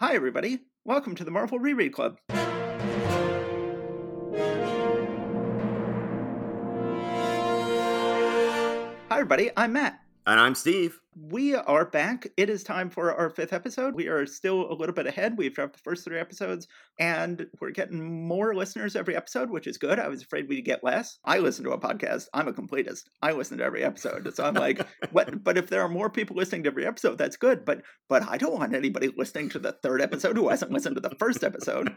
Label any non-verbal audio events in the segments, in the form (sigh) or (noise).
Hi, everybody. Welcome to the Marvel Reread Club. Hi, everybody. I'm Matt. And I'm Steve. We are back. It is time for our fifth episode. We are still a little bit ahead. We've dropped the first three episodes, and we're getting more listeners every episode, which is good. I was afraid we'd get less. I listen to a podcast. I'm a completist. I listen to every episode. So I'm like, what? (laughs) But if there are more people listening to every episode, that's good. But but I don't want anybody listening to the third episode who hasn't listened to the first episode.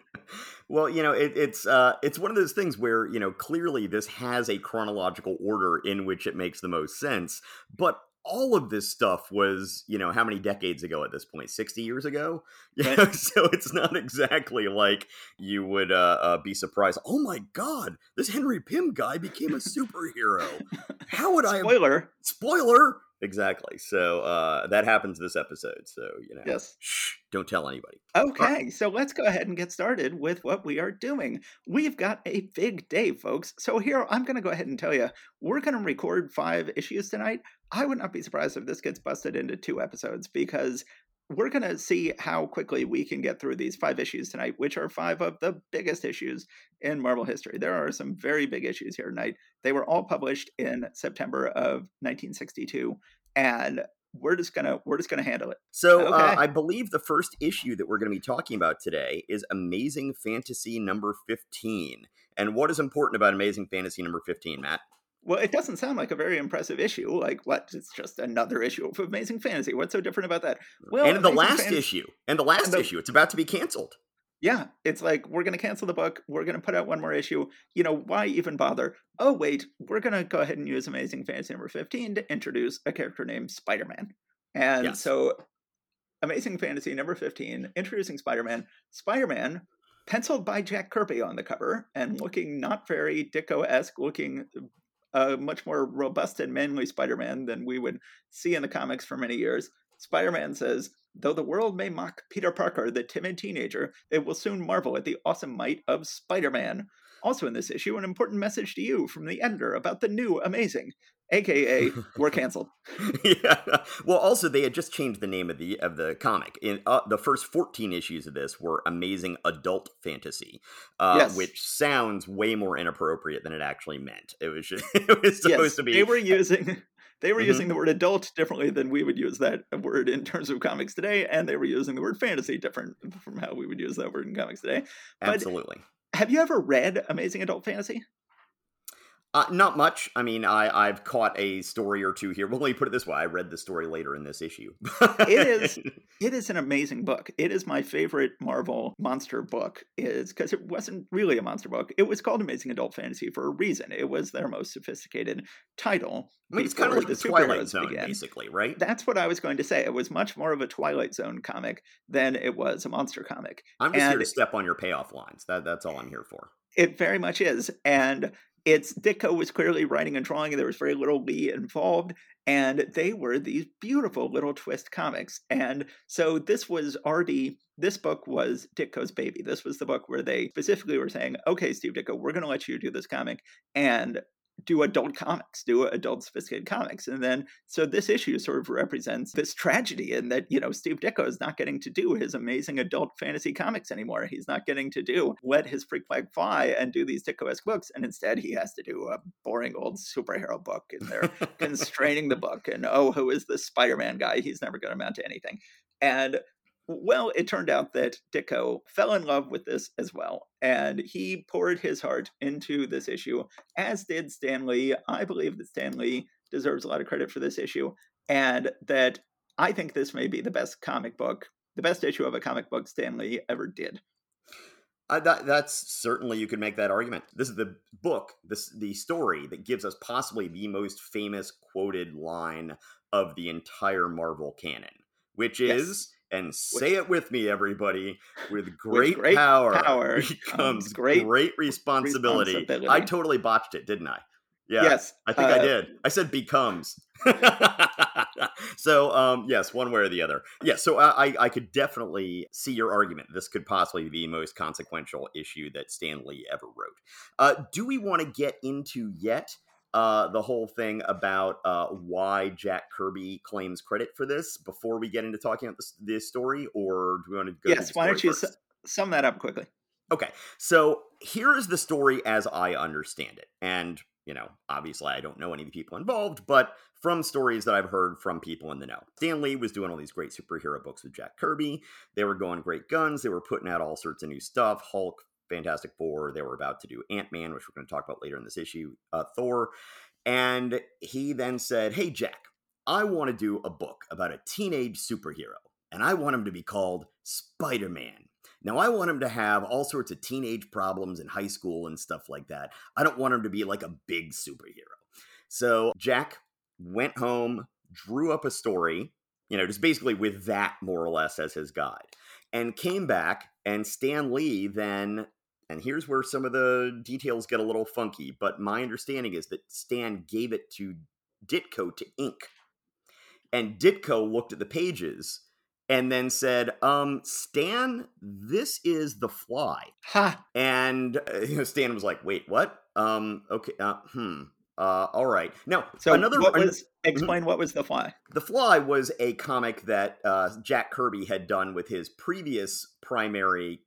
well, you know, it, it's uh, it's one of those things where you know clearly this has a chronological order in which it makes the most sense, but all of this stuff was, you know, how many decades ago at this point? 60 years ago? (laughs) Yeah. So it's not exactly like you would uh, uh, be surprised. Oh my God, this Henry Pym guy became a superhero. (laughs) How would I? Spoiler. Spoiler. Exactly. So uh, that happens this episode. So, you know, yes. shh, don't tell anybody. Okay. Right. So let's go ahead and get started with what we are doing. We've got a big day, folks. So here, I'm going to go ahead and tell you, we're going to record five issues tonight. I would not be surprised if this gets busted into two episodes because we're going to see how quickly we can get through these five issues tonight, which are five of the biggest issues in Marvel history. There are some very big issues here tonight. They were all published in September of 1962, and we're just gonna we're just gonna handle it. So uh, okay. uh, I believe the first issue that we're going to be talking about today is Amazing Fantasy number 15. And what is important about Amazing Fantasy number 15, Matt? Well, it doesn't sound like a very impressive issue. Like, what? It's just another issue of Amazing Fantasy. What's so different about that? Well, and the last issue, and the last and the, issue, it's about to be canceled. Yeah, it's like we're going to cancel the book. We're going to put out one more issue. You know, why even bother? Oh, wait, we're going to go ahead and use Amazing Fantasy number 15 to introduce a character named Spider Man. And yes. so, Amazing Fantasy number 15, introducing Spider Man. Spider Man, penciled by Jack Kirby on the cover and looking not very Ditko esque, looking a much more robust and manly Spider Man than we would see in the comics for many years. Spider Man says, Though the world may mock Peter Parker, the timid teenager, it will soon marvel at the awesome might of Spider Man. Also in this issue, an important message to you from the editor about the new Amazing, aka (laughs) we're canceled. yeah. Well, also they had just changed the name of the of the comic. In uh, the first fourteen issues of this were Amazing Adult Fantasy, uh, yes. which sounds way more inappropriate than it actually meant. It was just, (laughs) it was supposed yes, to be. They were using. They were mm-hmm. using the word adult differently than we would use that word in terms of comics today, and they were using the word fantasy different from how we would use that word in comics today. But Absolutely. Have you ever read Amazing Adult Fantasy? Uh, not much. I mean, I I've caught a story or two here. (laughs) Well, let me put it this way: I read the story later in this issue. it is (laughs) it is an amazing book. It is my favorite Marvel monster book. Is because it wasn't really a monster book. It was called Amazing Adult Fantasy for a reason. It was their most sophisticated title. I mean, it's kind of like the, Twilight Zone, began. basically, right? That's what I was going to say. It was much more of a Twilight Zone comic than it was a monster comic. I'm just and here to step on your payoff lines. That that's all I'm here for. It very much is, and it's Ditko was clearly writing and drawing, and there was very little Lee involved, and they were these beautiful little twist comics. And so this was already this book was Ditko's baby. This was the book where they specifically were saying, "Okay, Steve Ditko, we're going to let you do this comic, and do adult comics, do adult sophisticated comics. And then, so this issue sort of represents this tragedy in that, you know, Steve Ditko is not getting to do his amazing adult fantasy comics anymore. He's not getting to do let his freak flag fly and do these Ditko esque books. And instead, he has to do a boring old superhero book. And they're (laughs) constraining the book. And oh, who is this Spider Man guy? He's never going to amount to anything. And well, it turned out that Ditko fell in love with this as well, and he poured his heart into this issue, as did Stan Lee. I believe that Stan Lee deserves a lot of credit for this issue, and that I think this may be the best comic book, the best issue of a comic book Stan Lee ever did. Uh, that, that's certainly you could make that argument. This is the book, this the story that gives us possibly the most famous quoted line of the entire Marvel canon, which is. Yes and say it with me, everybody. With great, with great power, power, (laughs) comes great, great responsibility. responsibility. I totally botched it, didn't I? Yeah. Yes. I think uh, I did. I said becomes. (laughs) (laughs) so um, yes, one way or the other. Yeah. So I, I could definitely see your argument. This could possibly be the most consequential issue that Stan Lee ever wrote. Uh, do we want to get into yet uh, the whole thing about uh, why Jack Kirby claims credit for this before we get into talking about this, this story, or do we want to go? Yes, why don't you su- sum that up quickly? Okay, so here is the story as I understand it, and you know, obviously I don't know any of the people involved, but from stories that I've heard from people in the know. Stan Lee was doing all these great superhero books with Jack Kirby. They were going great guns. They were putting out all sorts of new stuff. Hulk, Fantastic Four. They were about to do Ant Man, which we're going to talk about later in this issue, uh, Thor. And he then said, Hey, Jack, I want to do a book about a teenage superhero, and I want him to be called Spider Man. Now, I want him to have all sorts of teenage problems in high school and stuff like that. I don't want him to be like a big superhero. So, Jack went home, drew up a story, you know, just basically with that more or less as his guide, and came back. And Stan Lee then and here's where some of the details get a little funky, but my understanding is that Stan gave it to Ditko to ink. And Ditko looked at the pages and then said, um, Stan, this is the fly. Ha! And uh, you (laughs) know, Stan was like, wait, what? Um, okay, uh, hmm. Uh, all right. Now, so another what was, mm-hmm. explain what was the Fly. The Fly was a comic that uh, Jack Kirby had done with his previous primary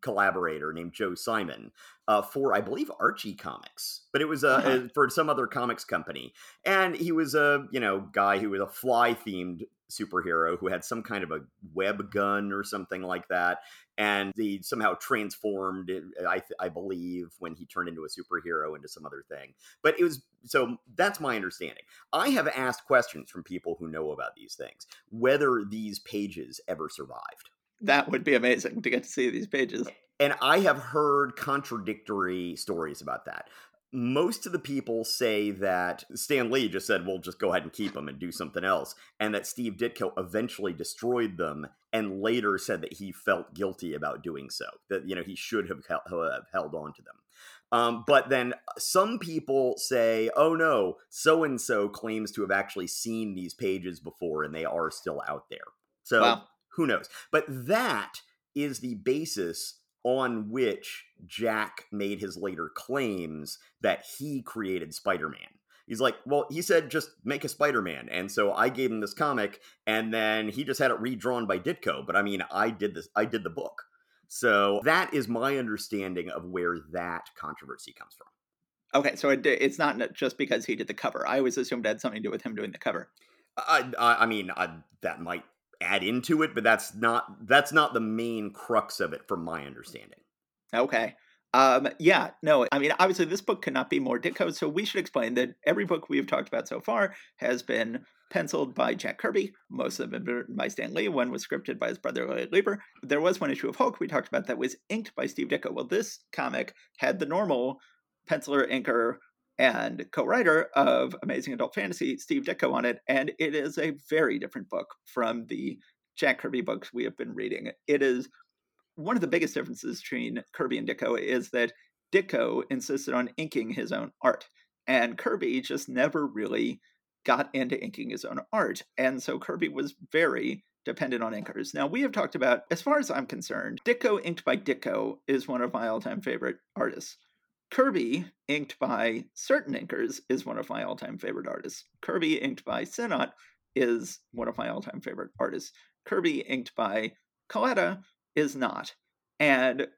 collaborator named Joe Simon uh, for, I believe, Archie Comics, but it was uh, uh-huh. for some other comics company. And he was a you know guy who was a fly themed superhero who had some kind of a web gun or something like that, and he somehow transformed, I, I believe, when he turned into a superhero into some other thing. But it was so that's my understanding. I have asked questions from people who know about these things whether these pages ever survived that would be amazing to get to see these pages. And I have heard contradictory stories about that. Most of the people say that Stan Lee just said, "We'll just go ahead and keep them and do something else. And that Steve Ditko eventually destroyed them and later said that he felt guilty about doing so, that, you know, he should have held on to them. Um, but then some people say, oh no, so and so claims to have actually seen these pages before and they are still out there. So wow. Who knows? But that is the basis on which Jack made his later claims that he created Spider Man. He's like, well, he said just make a Spider Man. And so I gave him this comic, and then he just had it redrawn by Ditko. But I mean, I did this, I did the book. So that is my understanding of where that controversy comes from. Okay, so it, it's not just because he did the cover. I always assumed it had something to do with him doing the cover. I, I, I mean, I, that might add into it, but that's not that's not the main crux of it, from my understanding. Okay. Um, yeah, no, I mean, obviously, this book cannot be more Ditko, so we should explain that every book we have talked about so far has been penciled by Jack Kirby. Most of them have been written by Stan Lee. One was scripted by his brother, Lloyd Lieber. There was one issue of Hulk we talked about that was inked by Steve Ditko. Well, this comic had the normal penciler, inker, and co-writer of Amazing Adult Fantasy, Steve Ditko, on it, and it is a very different book from the Jack Kirby books we have been reading. It is one of the biggest differences between Kirby and Ditko is that Ditko insisted on inking his own art, and Kirby just never really got into inking his own art, and so Kirby was very dependent on inkers. Now, we have talked about, as far as I'm concerned, Ditko inked by Ditko is one of my all-time favorite artists. Kirby, inked by certain inkers, is one of my all time favorite artists. Kirby, inked by Sinnott, is one of my all time favorite artists. Kirby, inked by Colletta, is not. And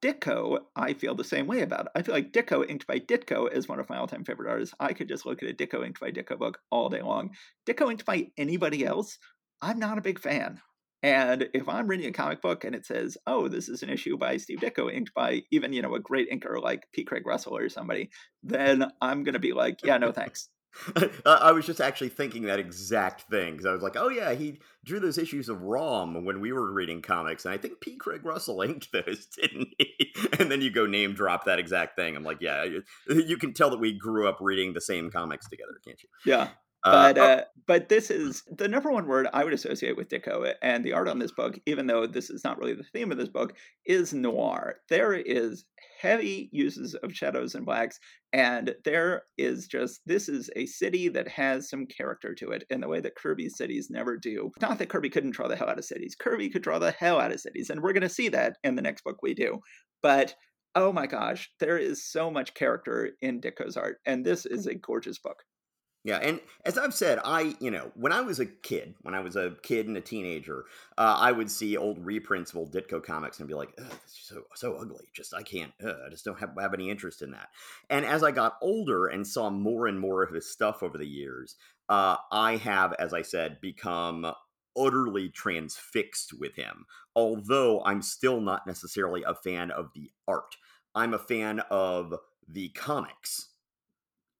Ditko, I feel the same way about. I feel like Ditko, inked by Ditko, is one of my all time favorite artists. I could just look at a Ditko, inked by Ditko book all day long. Ditko, inked by anybody else, I'm not a big fan. And if I'm reading a comic book and it says, "Oh, this is an issue by Steve Ditko, inked by even you know a great inker like P. Craig Russell or somebody," then I'm gonna be like, "Yeah, no thanks." (laughs) I was just actually thinking that exact thing because I was like, "Oh yeah, he drew those issues of ROM when we were reading comics, and I think P. Craig Russell (laughs) inked those, didn't he?" And then you go name drop that exact thing. I'm like, "Yeah, you can tell that we grew up reading the same comics together, can't you?" Yeah. Uh, but uh, uh, but this is the number one word I would associate with Ditko, and the art on this book, even though this is not really the theme of this book, is noir. There is heavy uses of shadows and blacks, and there is just this is a city that has some character to it in the way that Kirby's cities never do. Not that Kirby couldn't draw the hell out of cities. Kirby could draw the hell out of cities, and we're going to see that in the next book we do. But oh my gosh, there is so much character in Ditko's art, and this is a gorgeous book. Yeah, and as I've said, I you know when I was a kid, when I was a kid and a teenager, uh, I would see old reprints of old Ditko comics and be like, "This is so so ugly. Just I can't. I just don't have, have any interest in that." And as I got older and saw more and more of his stuff over the years, uh, I have, as I said, become utterly transfixed with him. Although I'm still not necessarily a fan of the art, I'm a fan of the comics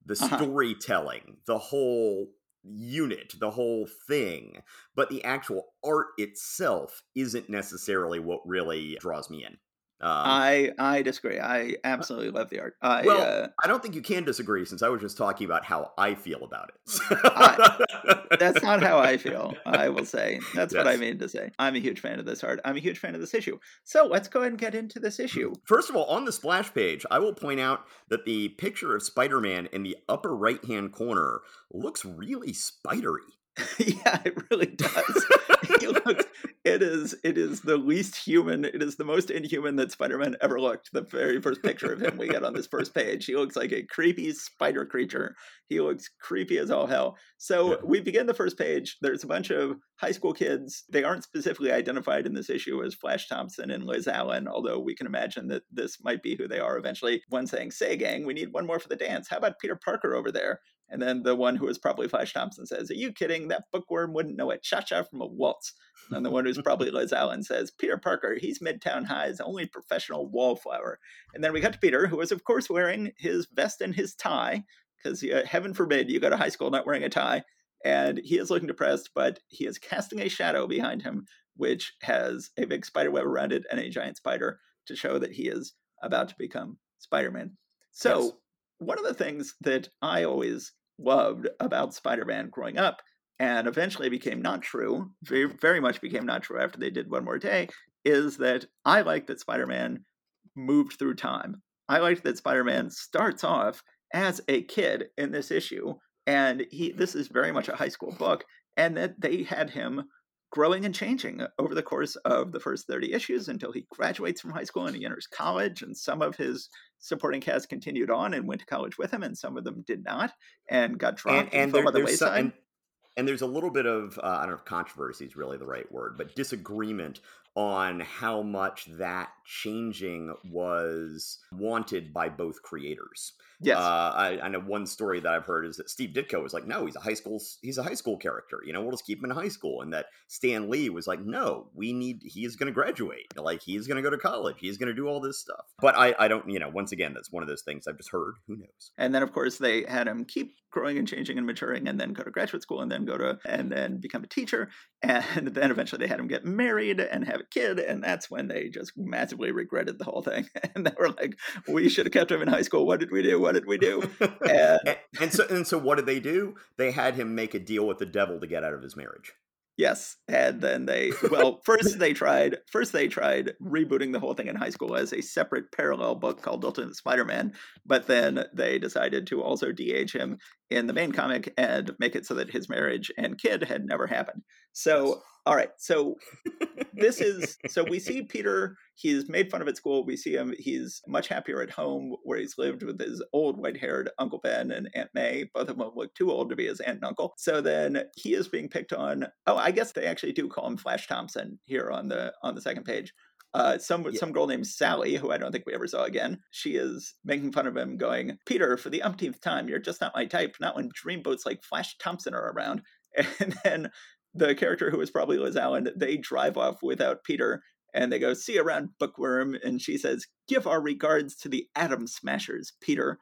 the uh-huh. storytelling, the whole unit, the whole thing. But the actual art itself isn't necessarily what really draws me in. Um, I I disagree. I absolutely love the art. I, well, uh, I don't think you can disagree since I was just talking about how I feel about it. I, that's not how I feel. (laughs) I will say that's yes. what I mean to say. I'm a huge fan of this art. I'm a huge fan of this issue. So let's go ahead and get into this issue. (clears throat) First of all, on the splash page, I will point out that the picture of Spider-Man in the upper right-hand corner looks really spidery. (laughs) yeah, it really does. (laughs) he looks it is it is the least human, it is the most inhuman that Spider-Man ever looked. The very first picture of him we get on this first page. He looks like a creepy spider creature. He looks creepy as all hell. So yeah. we begin the first page. There's a bunch of high school kids. They aren't specifically identified in this issue as Flash Thompson and Liz Allen, although we can imagine that this might be who they are eventually. One saying, Say gang, we need one more for the dance. How about Peter Parker over there? And then the one who is probably Flash Thompson says, Are you kidding? That bookworm wouldn't know a cha cha from a waltz. And the one who's probably Liz Allen says, Peter Parker, he's Midtown High's only professional wallflower. And then we got to Peter, who is, of course, wearing his vest and his tie, because uh, heaven forbid you go to high school not wearing a tie. And he is looking depressed, but he is casting a shadow behind him, which has a big spider web around it and a giant spider to show that he is about to become Spider Man. So, yes one of the things that I always loved about Spider Man growing up, and eventually became not true, very, very much became not true after they did One More Day, is that I like that Spider Man moved through time. I like that Spider Man starts off as a kid in this issue, and he this is very much a high school book, and that they had him growing and changing over the course of the first 30 issues until he graduates from high school and he enters college. And some of his supporting cast continued on and went to college with him, and some of them did not and got dropped and, and there, the wayside. Some, and, and, there's a little bit of, uh, I don't know if controversy is really the right word, but disagreement on how much that changing was wanted by both creators. Yes, uh, I, I, know one story that I've heard is that Steve Ditko was like, "No, he's a high school, he's a high school character. You know, we'll just keep him in high school." And that Stan Lee was like, "No, we need. He is going to graduate. Like he's going to go to college. He's going to do all this stuff." But I, I don't. You know, once again, that's one of those things I've just heard. Who knows? And then, of course, they had him keep growing and changing and maturing, and then go to graduate school, and then go to and then become a teacher, (laughs) and then eventually they had him get married and have a kid, and that's when they just massively regretted the whole thing, (laughs) and they were like, "We should have kept him in high school. What did we do? What did we do?" (laughs) And, and so and so, what did they do? They had him make a deal with the devil to get out of his marriage. Yes, and then they well, first they tried first they tried rebooting the whole thing in high school as a separate parallel book called Ultimate Spider-Man, but then they decided to also de-age him in the main comic and make it so that his marriage and kid had never happened. So all right. So this is so we (laughs) see Peter, he's made fun of at school. We see him, he's much happier at home where he's lived with his old white haired Uncle Ben and Aunt May. Both of them look too old to be his aunt and uncle. So then he is being picked on. Oh, I guess they actually do call him Flash Thompson here on the on the second page. Uh, some yeah. some girl named Sally, who I don't think we ever saw again, she is making fun of him, going, "Peter, for the umpteenth time, you're just not my type. Not when dreamboats like Flash Thompson are around." (laughs) And then the character who was probably Liz Allen, they drive off without Peter and they go, see around, Bookworm. And she says, give our regards to the Atom Smashers, Peter,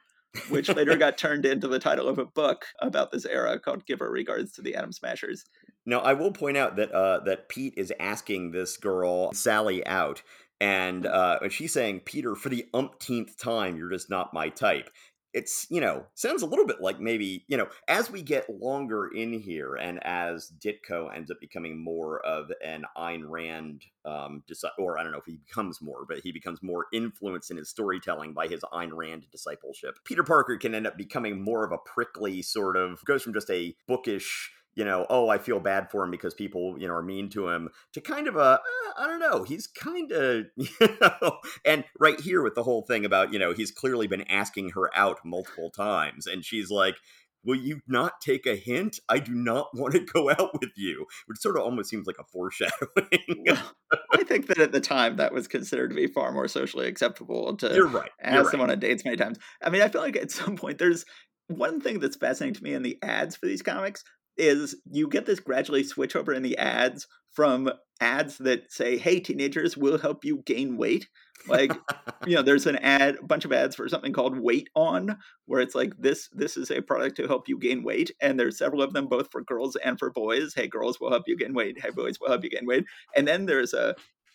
which later (laughs) got turned into the title of a book about this era called Give Our Regards to the Atom Smashers. Now, I will point out that uh, that Pete is asking this girl, Sally, out. And uh, she's saying, Peter, for the umpteenth time, you're just not my type it's you know sounds a little bit like maybe you know as we get longer in here and as Ditko ends up becoming more of an Ayn Rand um or I don't know if he becomes more but he becomes more influenced in his storytelling by his Ayn Rand discipleship Peter Parker can end up becoming more of a prickly sort of goes from just a bookish you know, oh, I feel bad for him because people, you know, are mean to him, to kind of a, uh, I don't know, he's kind of, (laughs) you know, and right here with the whole thing about, you know, he's clearly been asking her out multiple times, and she's like, will you not take a hint? I do not (laughs) want to go out with you, which sort of almost seems like a foreshadowing. well, I think that at the time that was considered to be far more socially acceptable to You're right. You're You're ask someone right. on dates many times. I mean, I feel like at some point there's one thing that's fascinating to me in the ads for these comics is you get this gradually switch over in the ads from ads that say, "Hey, teenagers, we'll help you gain weight." Like, (laughs) you know, there's an ad, a bunch of ads for something called Wate-On, where it's like this this is a product to help you gain weight, and there's several of them both for girls and for boys. Hey, girls we'll help you gain weight. Hey, boys we'll help you gain weight. And then there's a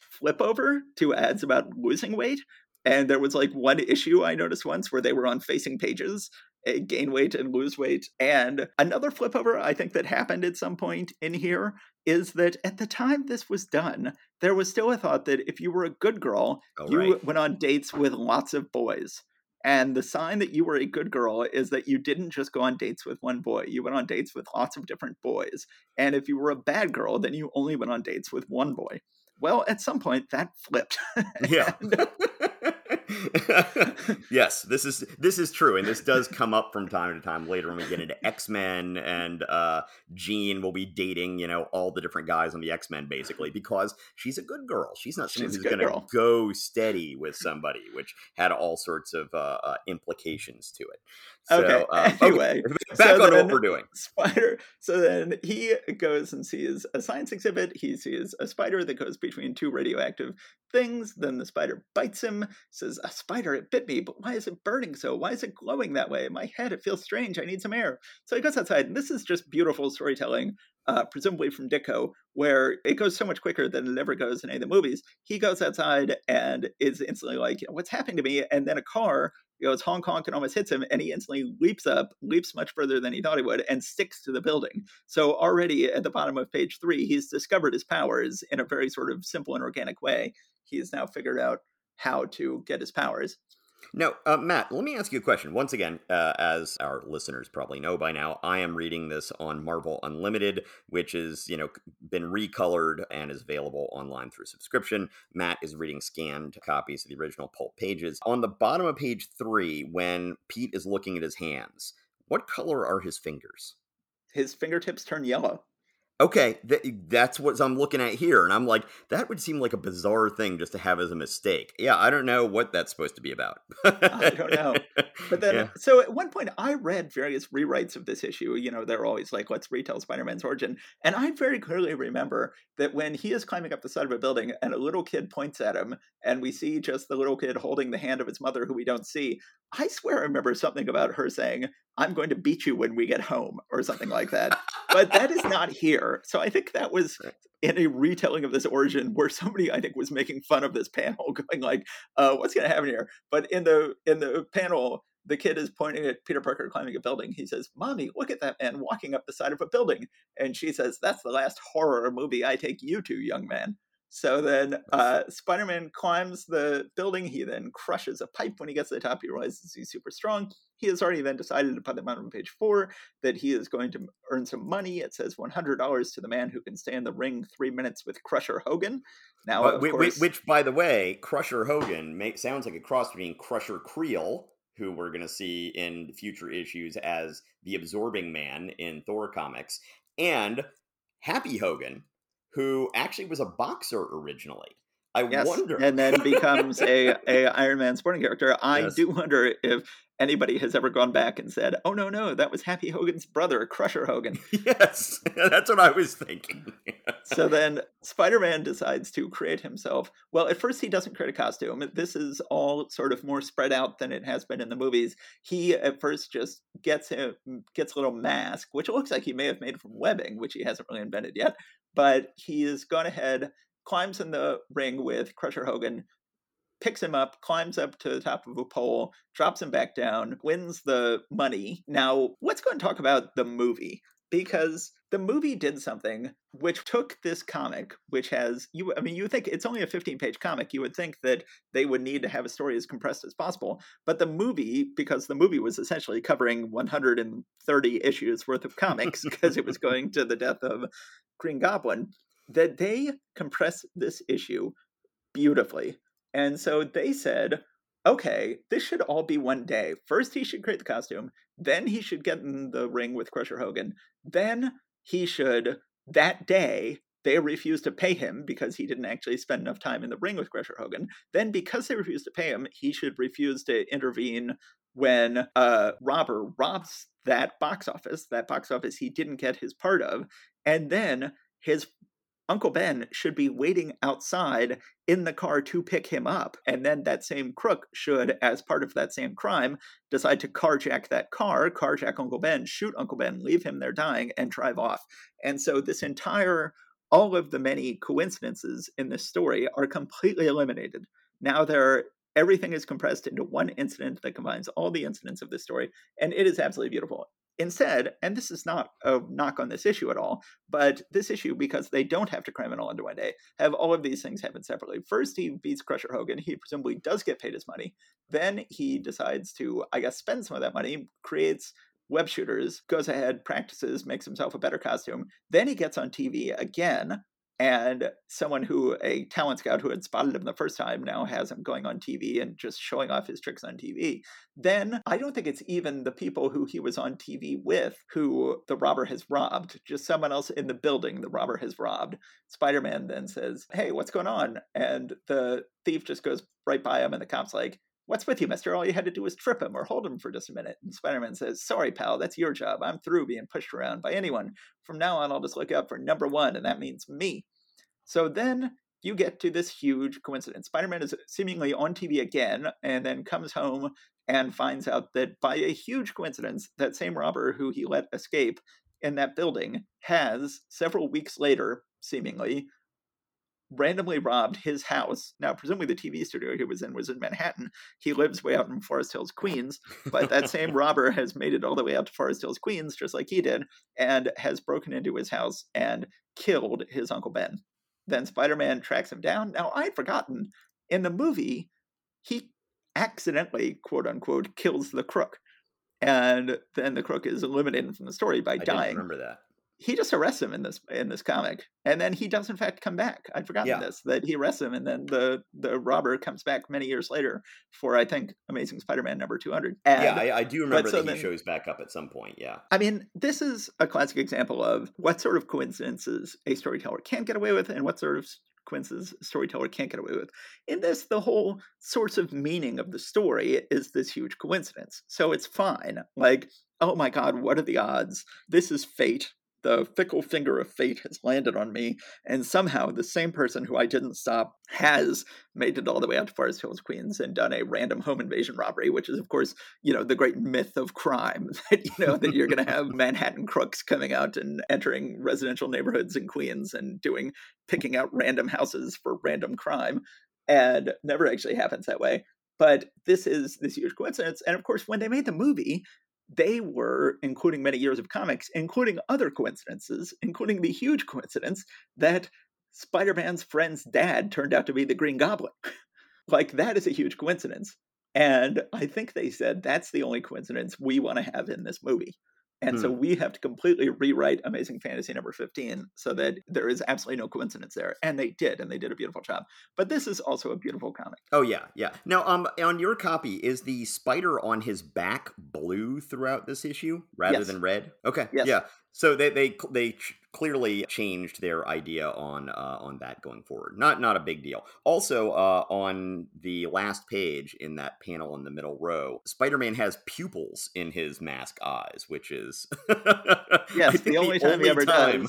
flip over to ads about losing weight. And there was like one issue I noticed once where they were on facing pages, Eh, gain weight and lose weight. And another flip over I think that happened at some point in here is that at the time this was done, there was still a thought that if you were a good girl, Oh, you right. went on dates with lots of boys. And the sign that you were a good girl is that you didn't just go on dates with one boy. You went on dates with lots of different boys. And if you were a bad girl, then you only went on dates with one boy. Well, at some point that flipped. (laughs) Yeah. And- (laughs) yes, this is this is true, and this does come up from time to time later when we get into X Men, and uh, Jean will be dating, you know, all the different guys on the X Men, basically, because she's a good girl. She's not someone She's who's going to go steady with somebody, which had all sorts of uh, uh, implications to it. So, Okay, (laughs) uh, anyway, (laughs) back so on what we're doing. spider. So then he goes and sees a science exhibit. He sees a spider that goes between two radioactive things. Then the spider bites him. Says, "A spider! It bit me, but why is it burning so? Why is it glowing that way? My head, it feels strange. I need some air." So he goes outside, and this is just beautiful storytelling. Uh, presumably from Ditko, where it goes so much quicker than it ever goes in any of the movies. He goes outside and is instantly like, "What's happening to me?" And then a car goes honk honk and almost hits him, and he instantly leaps up, leaps much further than he thought he would, and sticks to the building. So already at the bottom of page three, he's discovered his powers in a very sort of simple and organic way. He has now figured out how to get his powers. Now, uh, Matt, let me ask you a question. Once again, uh, as our listeners probably know by now, I am reading this on Marvel Unlimited, which is, you know, been recolored and is available online through subscription. Matt is reading scanned copies of the original pulp pages. On the bottom of page three, when Pete is looking at his hands, what color are his fingers? His fingertips turn yellow. Okay, th- that's what I'm looking at here, and I'm like, that would seem like a bizarre thing just to have as a mistake. Yeah, I don't know what that's supposed to be about. I don't know. But then, (laughs) Yeah. so at one point, I read various rewrites of this issue. You know, they're always like, let's retell Spider Man's origin. And I very clearly remember that when he is climbing up the side of a building and a little kid points at him, and we see just the little kid holding the hand of his mother, who we don't see, I swear I remember something about her saying, I'm going to beat you when we get home, or something like that. but that is not (laughs) here. So I think that was in a retelling of this origin where somebody I think was making fun of this panel, (laughs) going like, uh, what's gonna happen here? But in the in the panel, the kid is pointing at Peter Parker climbing a building. He says, Mommy, look at that man walking up the side of a building. And she says, That's the last horror movie I take you to, young man. So then uh, Spider Man climbs the building. He then crushes a pipe. When he gets to the top, he realizes he's super strong. He has already then decided by the bottom of page four that he is going to earn some money. It says $100 to the man who can stay in the ring three minutes with Crusher Hogan. Now, But of whi- whi- course, which, by the way, Crusher Hogan make, sounds like a cross between Crusher Creel, who we're going to see in future issues as the Absorbing Man in Thor comics, and Happy Hogan, who actually was a boxer originally. I yes, wonder. and then becomes a, (laughs) a Iron Man sporting character. I Yes. do wonder if anybody has ever gone back and said, "Oh no, no, that was Happy Hogan's brother, Crusher Hogan." (laughs) yes, (laughs) that's what I was thinking. so then Spider-Man decides to create himself. Well, at first he doesn't create a costume. This is all sort of more spread out than it has been in the movies. He at first just gets a gets a little mask, which looks like he may have made from webbing, which he hasn't really invented yet. But he has gone ahead, climbs in the ring with Crusher Hogan, picks him up, climbs up to the top of a pole, drops him back down, wins the money. Now, let's go and talk about the movie because the movie did something which took this comic, which has you. I mean, you think it's only a 15 page comic. You would think that they would need to have a story as compressed as possible. But the movie, because the movie was essentially covering 130 issues worth of comics, (laughs) because it was going to the death of Green Goblin, that they compressed this issue beautifully. And so they said, okay, this should all be one day. First, he should create the costume. Then he should get in the ring with Crusher Hogan. Then he should, that day, they refused to pay him because he didn't actually spend enough time in the ring with Crusher Hogan. Then, because they refused to pay him, he should refuse to intervene when a robber robs that box office, that box office he didn't get his part of. And then his Uncle Ben should be waiting outside in the car to pick him up. And then that same crook should, as part of that same crime, decide to carjack that car, carjack Uncle Ben, shoot Uncle Ben, leave him there dying, and drive off. And so this entire, all of the many coincidences in this story are completely eliminated. Now there everything is compressed into one incident that combines all the incidents of this story, and it is absolutely beautiful. Instead, and this is not a knock on this issue at all, but this issue, because they don't have to cram it all into one day, have all of these things happen separately. First, he beats Crusher Hogan. He presumably does get paid his money. Then he decides to, I guess, spend some of that money, creates web shooters, goes ahead, practices, makes himself a better costume. Then he gets on TV again and someone who a talent scout who had spotted him the first time now has him going on TV and just showing off his tricks on TV. Then I don't think it's even the people who he was on TV with who the robber has robbed, just someone else in the building the robber has robbed. Spider Man then says, Hey, what's going on? And the thief just goes right by him, and the cop's like, What's with you, mister? All you had to do was trip him or hold him for just a minute. And Spider Man says, Sorry, pal, that's your job. I'm through being pushed around by anyone. From now on, I'll just look out for number one, and that means me. So then you get to this huge coincidence. Spider Man is seemingly on TV again and then comes home and finds out that by a huge coincidence, that same robber who he let escape in that building has several weeks later, seemingly, randomly robbed his house. Now, presumably the TV studio he was in was in Manhattan. He lives way out in Forest Hills, Queens, but that same (laughs) robber has made it all the way out to Forest Hills, Queens, just like he did, and has broken into his house and killed his Uncle Ben. Then Spider Man tracks him down. Now, I'd forgotten in the movie, he accidentally, quote unquote, kills the crook. And then the crook is eliminated from the story by I dying. remember that he just arrests him in this in this comic, and then he does in fact come back. I'd forgotten Yeah. this that he arrests him, and then the the robber comes back many years later for I think Amazing Spider-Man number two hundred. yeah, I, I do remember so that he then- shows back up at some point. Yeah, I mean, this is a classic example of what sort of coincidences a storyteller can get away with and what sort of s- coincidences a storyteller can't get away with. In this, the whole source of meaning of the story is this huge coincidence. So it's fine. Like, oh my God, what are the odds? This is fate. The fickle finger of fate has landed on me, and somehow the same person who I didn't stop has made it all the way out to Forest Hills, Queens, and done a random home invasion robbery, which is, of course, you know, the great myth of crime (laughs) that, you know, that you're going (laughs) to have Manhattan crooks coming out and entering residential neighborhoods in Queens and doing, picking out random houses for random crime. And never actually happens that way. But this is this huge coincidence. And of course, when they made the movie, they were including many years of comics, including other coincidences, including the huge coincidence that Spider Man's friend's dad turned out to be the Green Goblin. (laughs) like, that is a huge coincidence. And I think they said that's the only coincidence we want to have in this movie. And so we have to completely rewrite Amazing Fantasy number 15 so that there is absolutely no coincidence there. And they did, and they did a beautiful job. But this is also a beautiful comic. Oh yeah, yeah. Now, um, on your copy, is the spider on his back blue throughout this issue rather Yes. than red? Okay, Yes. yeah. So they they they clearly changed their idea on uh, on that going forward. Not not a big deal. Also, uh, on the last page in that panel in the middle row, Spider Man has pupils in his mask eyes, which is (laughs) Yes, the only time he ever time-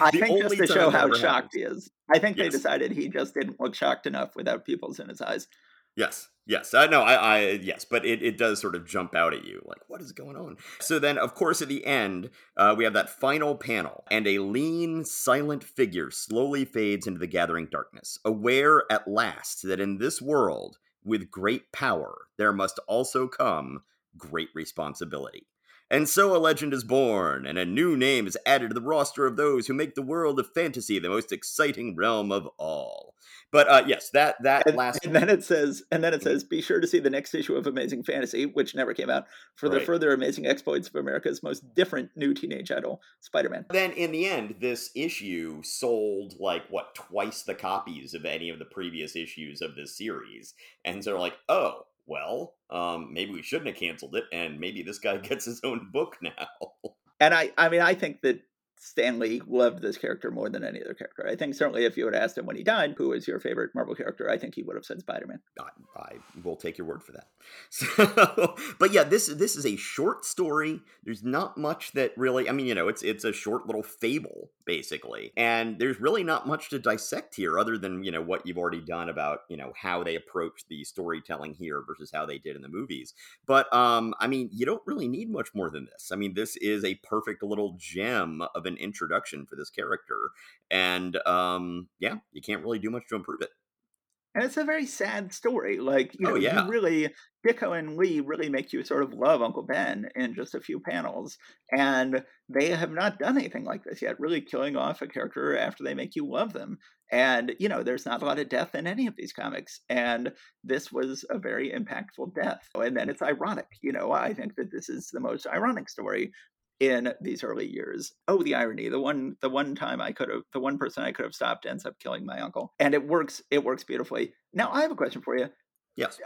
I (laughs) think just to show how shocked happens. he is. I think they decided he just didn't look shocked enough without pupils in his eyes. Yes, yes, I know. I, I yes, but it, it does sort of jump out at you, like what is going on? So then, of course, at the end, uh, we have that final panel, and a lean, silent figure slowly fades into the gathering darkness, aware at last that in this world, with great power, there must also come great responsibility. And so a legend is born, and a new name is added to the roster of those who make the world of fantasy the most exciting realm of all. But uh, yes, that that and, last and then it says, and then it says, be sure to see the next issue of Amazing Fantasy, which never came out, for the Right. further amazing exploits of America's most different new teenage idol, Spider-Man. Then in the end, this issue sold like what twice the copies of any of the previous issues of this series, and so they're like, oh well, um, maybe we shouldn't have canceled it, and maybe this guy (laughs) gets his own book now. And I, I mean, I think that Stan Lee loved this character more than any other character. I think certainly if you had asked him when he died, who was your favorite Marvel character, I think he would have said Spider-Man. I, I will take your word for that. (laughs) So, but yeah, this this is a short story. There's not much that really. I mean, you know, it's it's a short little fable basically, and there's really not much to dissect here, other than you know what you've already done about you know how they approach the storytelling here versus how they did in the movies. But um, I mean, you don't really need much more than this. I mean, this is a perfect little gem of an introduction for this character, and um, yeah, you can't really do much to improve it. And it's a very sad story. Like, you Oh, know, yeah. you really, Ditko and Lee really make you sort of love Uncle Ben in just a few panels. And they have not done anything like this yet, really killing off a character after they make you love them. And, you know, there's not a lot of death in any of these comics. And this was a very impactful death. And then it's ironic. You know, I think that this is the most ironic story in these early years. Oh, the irony. The one the one time I could have the one person I could have stopped ends up killing my uncle. And it works it works beautifully. Now I have a question for you. Yes.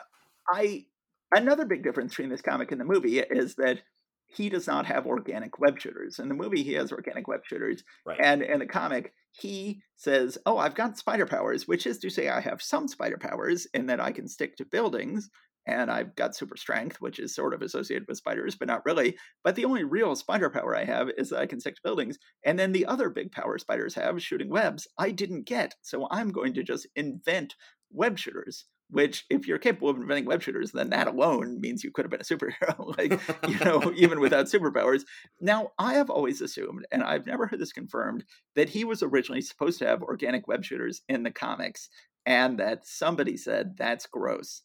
I another big difference between this comic and the movie is that he does not have organic web shooters. In the movie, he has organic web shooters. Right. And in the comic, he says, Oh, I've got spider powers, which is to say, I have some spider powers in that I can stick to buildings. And I've got super strength, which is sort of associated with spiders, but not really. But the only real spider power I have is that I can stick to buildings. And then the other big power spiders have, shooting webs, I didn't get. So I'm going to just invent web shooters which if you're capable of inventing web shooters then that alone means you could have been a superhero (laughs) like you (laughs) know even without superpowers now i have always assumed and i've never heard this confirmed that he was originally supposed to have organic web shooters in the comics and that somebody said that's gross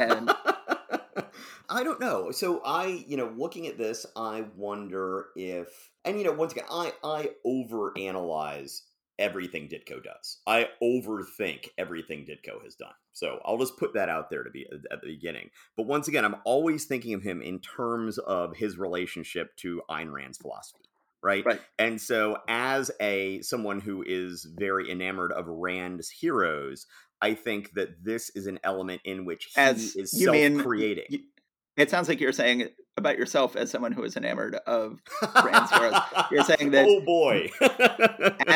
and (laughs) I don't know. So I, you know, looking at this, I wonder if, and you know, once again, I I overanalyze everything Ditko does. I overthink everything Ditko has done. So I'll just put that out there to be at the beginning. But once again, I'm always thinking of him in terms of his relationship to Ayn Rand's philosophy. Right? Right. And so as a someone who is very enamored of Rand's heroes, I think that this is an element in which he as is you self-creating. y- it sounds like you're saying about yourself as someone who is enamored of Rand's heroes. You're (laughs) saying that- Oh boy.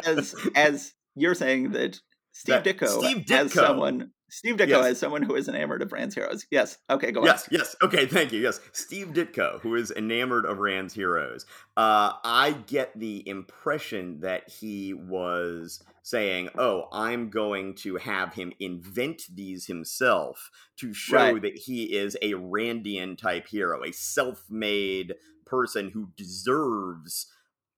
as as you're saying that Steve That Ditko Steve Ditko as someone Steve Ditko Yes. as someone who is enamored of Rand's heroes. Yes. Okay, go on. yes, yes. Okay, thank you. Yes. Steve Ditko, who is enamored of Rand's heroes. Uh, I get the impression that he was saying, Oh, I'm going to have him invent these himself to show Right. that he is a Randian type hero, a self made person who deserves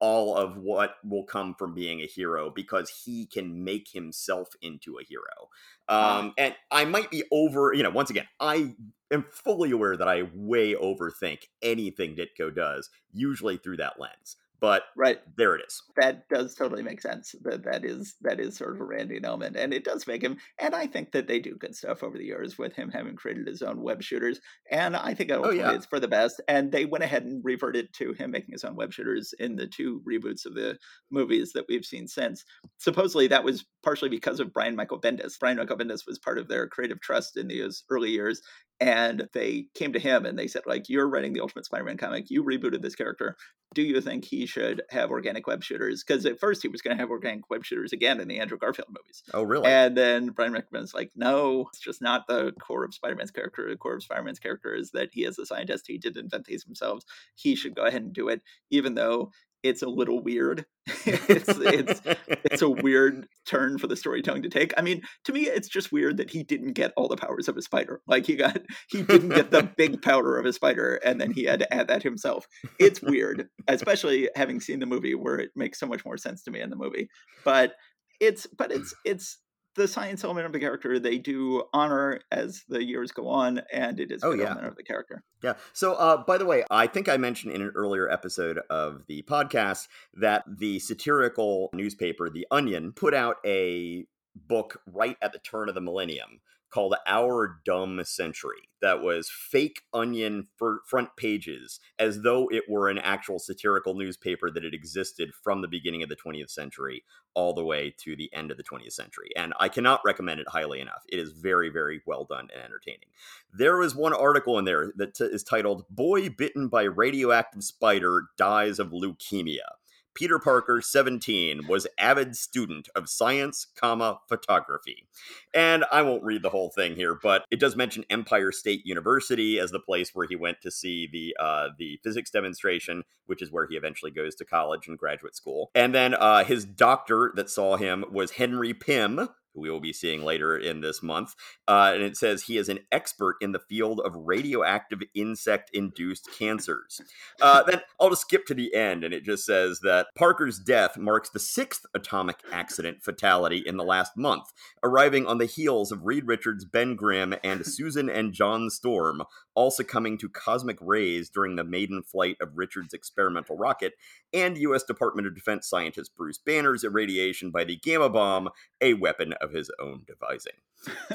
all of what will come from being a hero because he can make himself into a hero. Um, and I might be over, you know, once again, I am fully aware that I way overthink anything Ditko does, usually through that lens. But Right. there it is. That does totally make sense. That that is that is sort of a randy element, and it does make him. And I think that they do good stuff over the years with him having created his own web shooters. And I think ultimately oh, yeah. it's for the best. And they went ahead and reverted to him making his own web shooters in the two reboots of the movies that we've seen since. Supposedly that was partially because of Brian Michael Bendis. Brian Michael Bendis was part of their creative trust in those early years, and they came to him and they said, like, you're writing the Ultimate Spider-Man comic. You rebooted this character. Do you think he should have organic web shooters? Because at first he was going to have organic web shooters again in the Andrew Garfield movies. Oh, really? And then Brian McMahon's like, no, it's just not the core of Spider Man's character. The core of Spider Man's character is that he is a scientist. He did invent these himself. He should go ahead and do it, even though it's a little weird. (laughs) it's, it's, it's a (laughs) weird turn for the storytelling to take. I mean, to me, it's just weird that he didn't get all the powers of a spider. Like he got, he didn't get the (laughs) big power of a spider, and then he had to add that himself. It's weird, especially having seen the movie, where it makes so much more sense to me in the movie. But it's, but it's, it's the science element of the character they do honor as the years go on, and it is Oh, yeah. element of the character. Yeah. So, uh, by the way, I think I mentioned in an earlier episode of the podcast that the satirical newspaper, The Onion, put out a book right at the turn of the millennium called Our Dumb Century that was fake onion front pages as though it were an actual satirical newspaper that had existed from the beginning of the 20th century all the way to the end of the 20th century. And I cannot recommend it highly enough. It is very, very well done and entertaining. There was one article in there that t- is titled Boy Bitten by Radioactive Spider Dies of Leukemia. Peter Parker, 17, was avid student of science, comma, photography. And I won't read the whole thing here, but it does mention Empire State University as the place where he went to see the uh, the physics demonstration, which is where he eventually goes to college and graduate school. And then uh, his doctor that saw him was Henry Pym, who we will be seeing later in this month. Uh, and it says he is an expert in the field of radioactive insect induced cancers. Uh, then I'll just skip to the end, and it just says that Parker's death marks the sixth atomic accident fatality in the last month, arriving on the heels of Reed Richards, Ben Grimm, and Susan and John Storm, all succumbing to cosmic rays during the maiden flight of Richards' experimental rocket, and U.S. Department of Defense scientist Bruce Banner's irradiation by the gamma bomb, a weapon of his own devising. (laughs)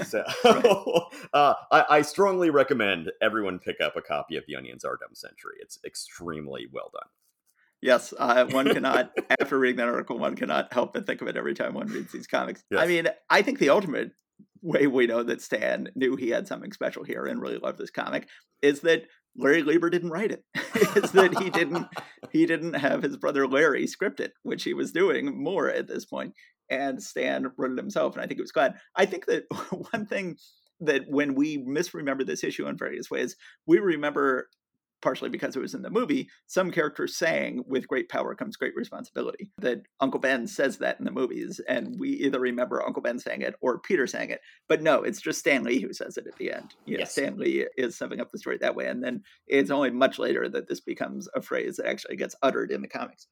So, (laughs) uh, I, I strongly recommend everyone pick up a copy of The Onion's Our Dumb Century. It's extremely well done. Yes, uh, (laughs) one cannot, after reading that article, one cannot help but think of it every time one reads these comics. I mean, I think the ultimate way we know that Stan knew he had something special here and really loved this comic is that Larry Lieber didn't write it. is that he didn't he didn't have his brother Larry script it, which he was doing more at this point, and Stan wrote it himself, and I think it was glad. I think that (laughs) one thing that when we misremember this issue in various ways, we remember partially because it was in the movie, some characters saying, with great power comes great responsibility. That Uncle Ben says that in the movies, and we either remember Uncle Ben saying it or Peter saying it. But no, it's just Stan Lee who says it at the end. Yeah, Yes. Stan Lee is summing up the story that way. And then it's only much later that this becomes a phrase that actually gets uttered in the comics.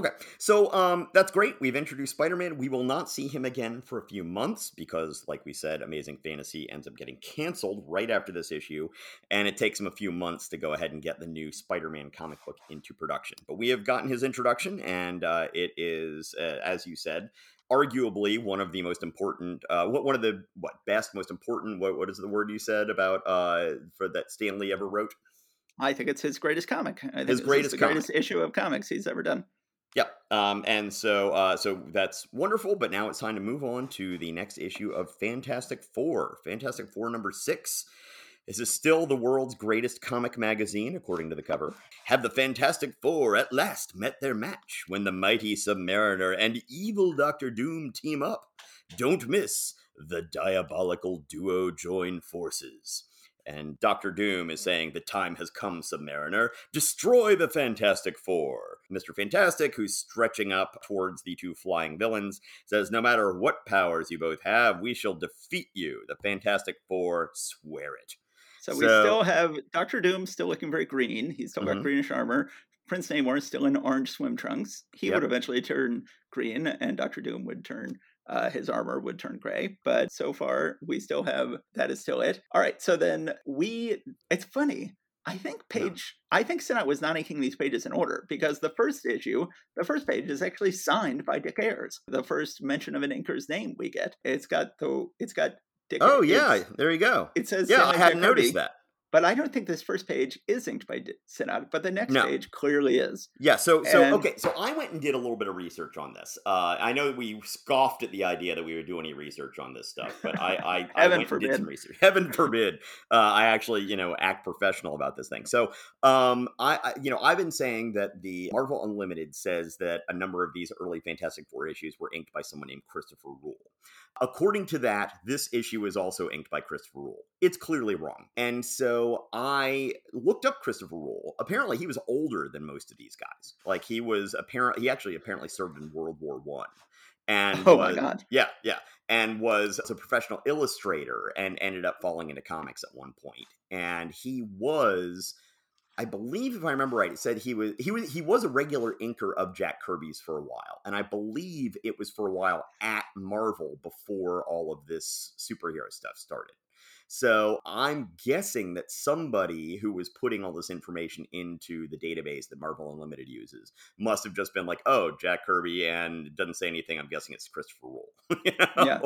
Okay, so um, that's great. We've introduced Spider Man. We will not see him again for a few months because, like we said, Amazing Fantasy ends up getting canceled right after this issue, and it takes him a few months to go ahead and get the new Spider Man comic book into production. But we have gotten his introduction, and uh, it is, uh, as you said, arguably one of the most important, uh, what one of the what best, most important. What what is the word you said about uh, for that Stan Lee ever wrote? I think it's his greatest comic. I think His greatest greatest issue of comics he's ever done. Yep. Um, and so, uh, so that's wonderful. But now it's time to move on to the next issue of Fantastic Four. Fantastic Four number six. This is still the world's greatest comic magazine, according to the cover. Have the Fantastic Four at last met their match when the mighty Submariner and evil Doctor Doom team up? Don't miss the diabolical duo join forces. And Doctor Doom is saying, The time has come, Submariner. Destroy the Fantastic Four. Mr. Fantastic, who's stretching up towards the two flying villains, says, No matter what powers you both have, we shall defeat you. The Fantastic Four swear it. So we still have Doctor Doom still looking very green. He's still Mhm. got greenish armor. Prince Namor is still in orange swim trunks. He Yep. would eventually turn green, and Doctor Doom would turn. Uh, his armor would turn gray, but so far we still have that is still it. All right, so then we. It's funny. I think page. I think Sinnott was not inking these pages in order because the first issue, the first page is actually signed by Dick Ayers. The first mention of an inker's name we get. It's got the. It's got Dick. Oh, yeah. There you go. It says Yeah, I hadn't noticed that. But I don't think this first page is inked by D- Sinnott, but the next No. page clearly is. Yeah, so so And- okay, so I went and did a little bit of research on this. Uh, I know we scoffed at the idea that we would do any research on this stuff, but I I, (laughs) I went and did some forbid. research. Heaven forbid, uh, I actually you know act professional about this thing. So um, I, I you know I've been saying that the Marvel Unlimited says that a number of these early Fantastic Four issues were inked by someone named Christopher Rule. According to that, this issue is also inked by Christopher Rule. It's clearly wrong. And so I looked up Christopher Rule. Apparently, he was older than most of these guys. Like he was apparent he actually apparently served in World War One. And (laughs) Oh my God. Yeah, yeah. And was a professional illustrator and ended up falling into comics at one point. And he was I believe if I remember right, it said he was he was he was a regular inker of Jack Kirby's for a while, and I believe it was for a while at Marvel before all of this superhero stuff started. So I'm guessing that somebody who was putting all this information into the database that Marvel Unlimited uses must have just been like, "Oh, Jack Kirby," and doesn't say anything. I'm guessing it's Christopher Rule. (laughs) you know? Yeah.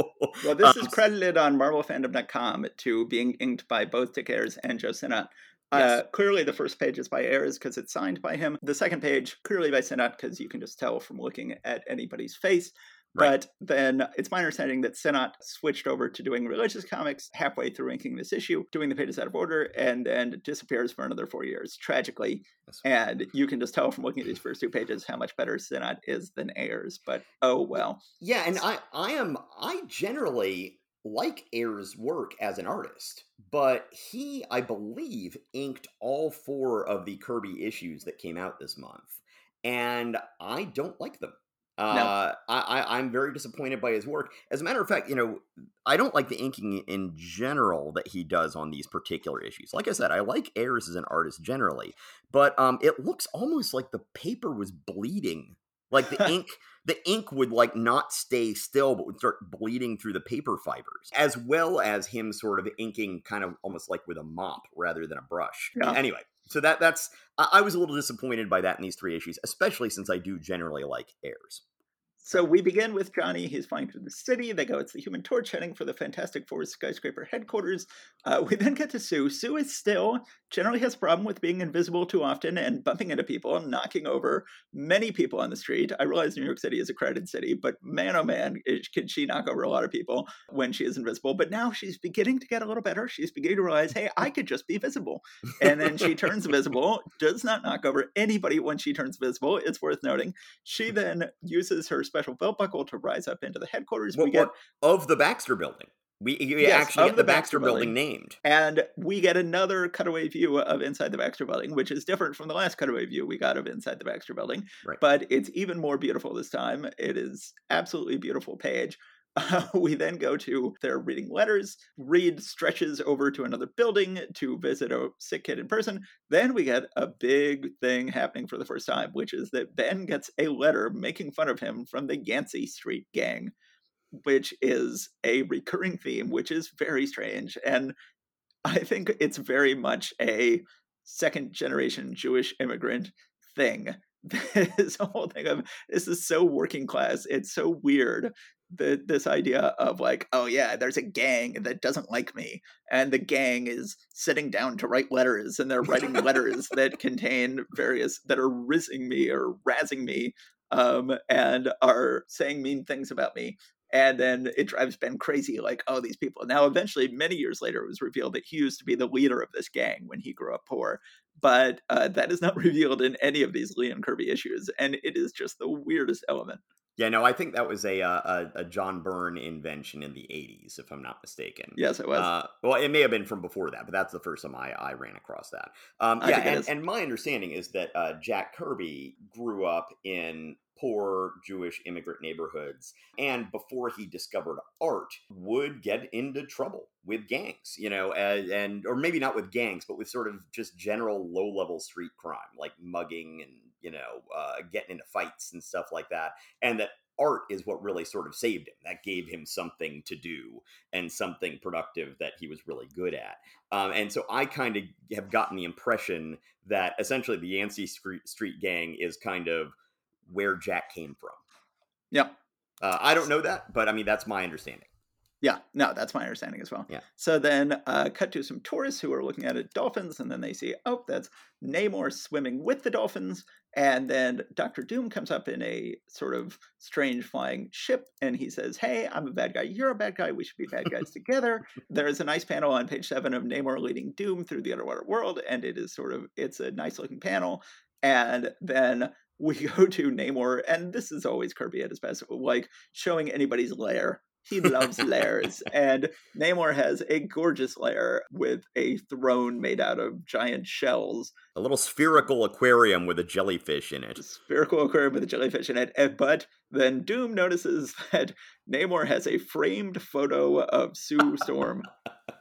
Well, this um, is credited on MarvelFandom.com to being inked by both Dick Ayers and Joe Sinnott. Uh, yes. Uh, clearly, the first page is by Ayers because it's signed by him. The second page, clearly by Sinnott, because you can just tell from looking at anybody's face. Right. But then it's my understanding that Sinnott switched over to doing religious comics halfway through inking this issue, doing the pages out of order, and then disappears for another four years, tragically. And you can just tell from looking at these first two pages how much better Sinnott is than Ayers. But oh well. Yeah, and I, I am I generally like Ayers' work as an artist, but he, I believe, inked all four of the Kirby issues that came out this month. And I don't like them. Uh, no. I, I'm very disappointed by his work. As a matter of fact, you know, I don't like the inking in general that he does on these particular issues. Like I said, I like Ayers as an artist generally, but um, it looks almost like the paper was bleeding. Like the ink, (laughs) the ink would like not stay still, but would start bleeding through the paper fibers, as well as him sort of inking kind of almost like with a mop rather than a brush. Yeah. Anyway, so that that's I was a little disappointed by that in these three issues, especially since I do generally like Ayers. So we begin with Johnny. He's flying through the city. They go, it's the Human Torch heading for the Fantastic Four skyscraper headquarters. Uh, we then get to Sue. Sue is still generally has a problem with being invisible too often and bumping into people and knocking over many people on the street. I realize New York City is a crowded city, but man, oh man, can she knock over a lot of people when she is invisible. But now she's beginning to get a little better. She's beginning to realize, hey, I could just be visible. And then she (laughs) turns visible, does not knock over anybody when she turns visible. It's worth noting. She then uses her special belt buckle to rise up into the headquarters. What, we get of the Baxter Building. We, we yes, actually get the, the Baxter, Baxter building. building. named. And we get another cutaway view of inside the Baxter building, which is different from the last cutaway view we got of inside the Baxter building. Right. But it's even more beautiful this time. It is absolutely beautiful page. Uh, (laughs) we then go to their reading letters. Reed stretches over to another building to visit a sick kid in person. Then we get a big thing happening for the first time, which is that Ben gets a letter making fun of him from the Yancey Street gang, which is a recurring theme, which is very strange. And I think it's very much a second generation Jewish immigrant thing. (laughs) This whole thing of this is so working class. It's so weird the, this idea of like, oh yeah, there's a gang that doesn't like me, and the gang is sitting down to write letters, and they're writing letters (laughs) that contain various that are rizzing me or razzing me, um, and are saying mean things about me. And then it drives Ben crazy, like, oh, these people. Now, eventually, many years later, it was revealed that he used to be the leader of this gang when he grew up poor. But uh, that is not (laughs) revealed in any of these Lee and Kirby issues. And it is just the weirdest element. Yeah, no, I think that was a, uh, a, a John Byrne invention in the '80s, if I'm not mistaken. Yes, it was. Uh, well, it may have been from before that, but that's the first time I, I ran across that. Um, yeah, and, and, my understanding is that uh, Jack Kirby grew up in poor Jewish immigrant neighborhoods, and before he discovered art, would get into trouble with gangs, you know, and, and or maybe not with gangs, but with sort of just general low-level street crime, like mugging and you know, uh, getting into fights and stuff like that. And that art is what really sort of saved him. That gave him something to do and something productive that he was really good at. Um, and so I kind of have gotten the impression that essentially the Yancey Street, Street Gang is kind of where Jack came from. Yeah. Uh, I don't know that, but I mean, that's my understanding. Yeah, no, that's my understanding as well. Yeah. So then, uh, cut to some tourists who are looking at it, dolphins, and then they see, oh, that's Namor swimming with the dolphins, and then Doctor Doom comes up in a sort of strange flying ship, and he says, "Hey, I'm a bad guy. You're a bad guy. We should be bad guys (laughs) together." There is a nice panel on page seven of Namor leading Doom through the underwater world, and it is sort of it's a nice looking panel, and then we (laughs) go to Namor, and this is always Kirby at his best, like showing anybody's lair he loves lairs. and Namor has a gorgeous lair with a throne made out of giant shells. A little spherical aquarium with a jellyfish in it. A spherical aquarium with a jellyfish in it. Eh, but then Doom notices (laughs) that Namor has a framed photo of Sue Storm.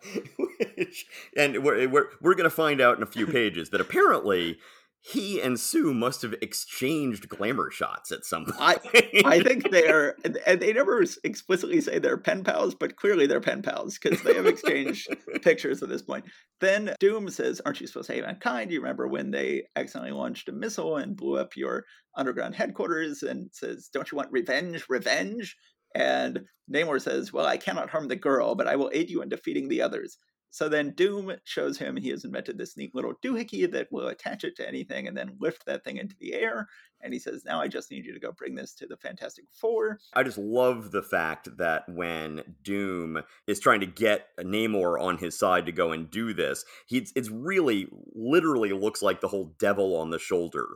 (laughs) Which, and we're, we're, we're going to find out in a few pages that apparently he and Sue must have exchanged glamour shots at some point. I, I think they are, and they never explicitly say they're pen pals, but clearly they're pen pals because they have exchanged (laughs) pictures at this point. Then Doom says, Aren't you supposed to hate mankind? You remember when they accidentally launched a missile and blew up your underground headquarters? And says, Don't you want revenge? Revenge? And Namor says, Well, I cannot harm the girl, but I will aid you in defeating the others. So then Doom shows him he has invented this neat little doohickey that will attach it to anything and then lift that thing into the air. And he says, Now I just need you to go bring this to the Fantastic Four. I just love the fact that when Doom is trying to get Namor on his side to go and do this, he's it's really literally looks like the whole devil on the shoulder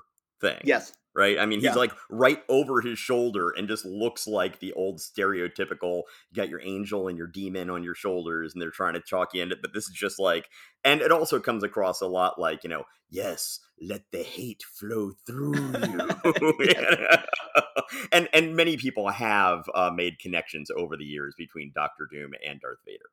thing. Yes right? I mean, he's yeah. like right over his shoulder and just looks like the old stereotypical you got your angel and your demon on your shoulders and they're trying to chalk you into it. But this is just like, and it also comes across a lot like, you know, yes, let the hate flow through (laughs) you. (laughs) and and many people have uh, made connections over the years between Doctor Doom and Darth Vader.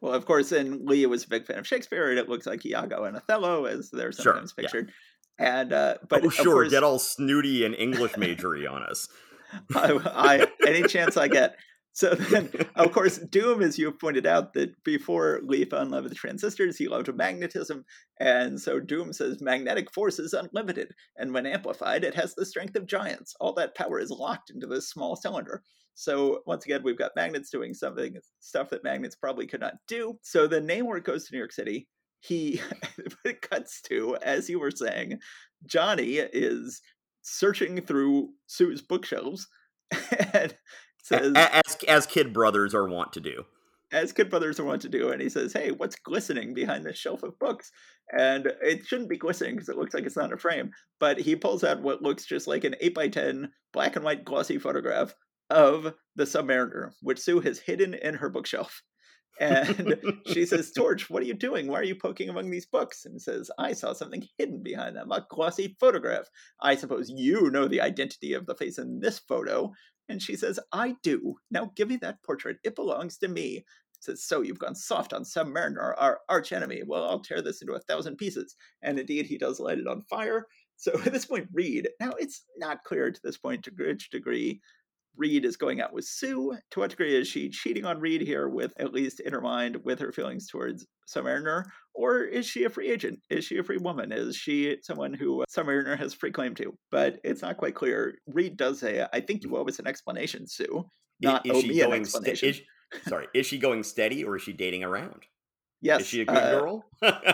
Well, of course, and Lee was a big fan of Shakespeare, and it looks like Iago and Othello, as they're sometimes sure, pictured. Yeah. And uh, but oh, sure, course, get all snooty and English majory on us. (laughs) I, I any chance I get. So then, of course, Doom, as you pointed out, that before Lee fell in love with transistors, he loved magnetism. And so Doom says magnetic force is unlimited. And when amplified, it has the strength of giants. All that power is locked into this small cylinder. So once again, we've got magnets doing something, stuff that magnets probably could not do. So the Namor goes to New York City he (laughs) it cuts to as you were saying johnny is searching through sue's bookshelves (laughs) and says as, as kid brothers are wont to do. as kid brothers are wont to do and he says hey what's glistening behind this shelf of books? And it shouldn't be glistening because it looks like it's not a frame but he pulls out what looks just like an 8 by 10 black and white glossy photograph of the submariner which sue has hidden in her bookshelf and (laughs) she says, Torch, what are you doing? Why are you poking among these books? And says, I saw something hidden behind them, a glossy photograph. I suppose you know the identity of the face in this photo. And she says, I do. Now give me that portrait. It belongs to me. Says, so you've gone soft on Submariner, our arch enemy. Well, I'll tear this into a thousand pieces. And indeed, he does light it on fire. So at this point, Reed, now it's not clear to this point to which degree Reed is going out with Sue. To what degree is she cheating on Reed here with at least in her mind with her feelings towards Submariner? Or is she a free agent? Is she a free woman? Is she someone who Submariner has free claim to? But it's not quite clear. Reed does say, I think you owe us an explanation, Sue. Not is, is me an explanation. St- is, sorry, is she going steady or is she dating around? Yes. Is she a good uh, girl?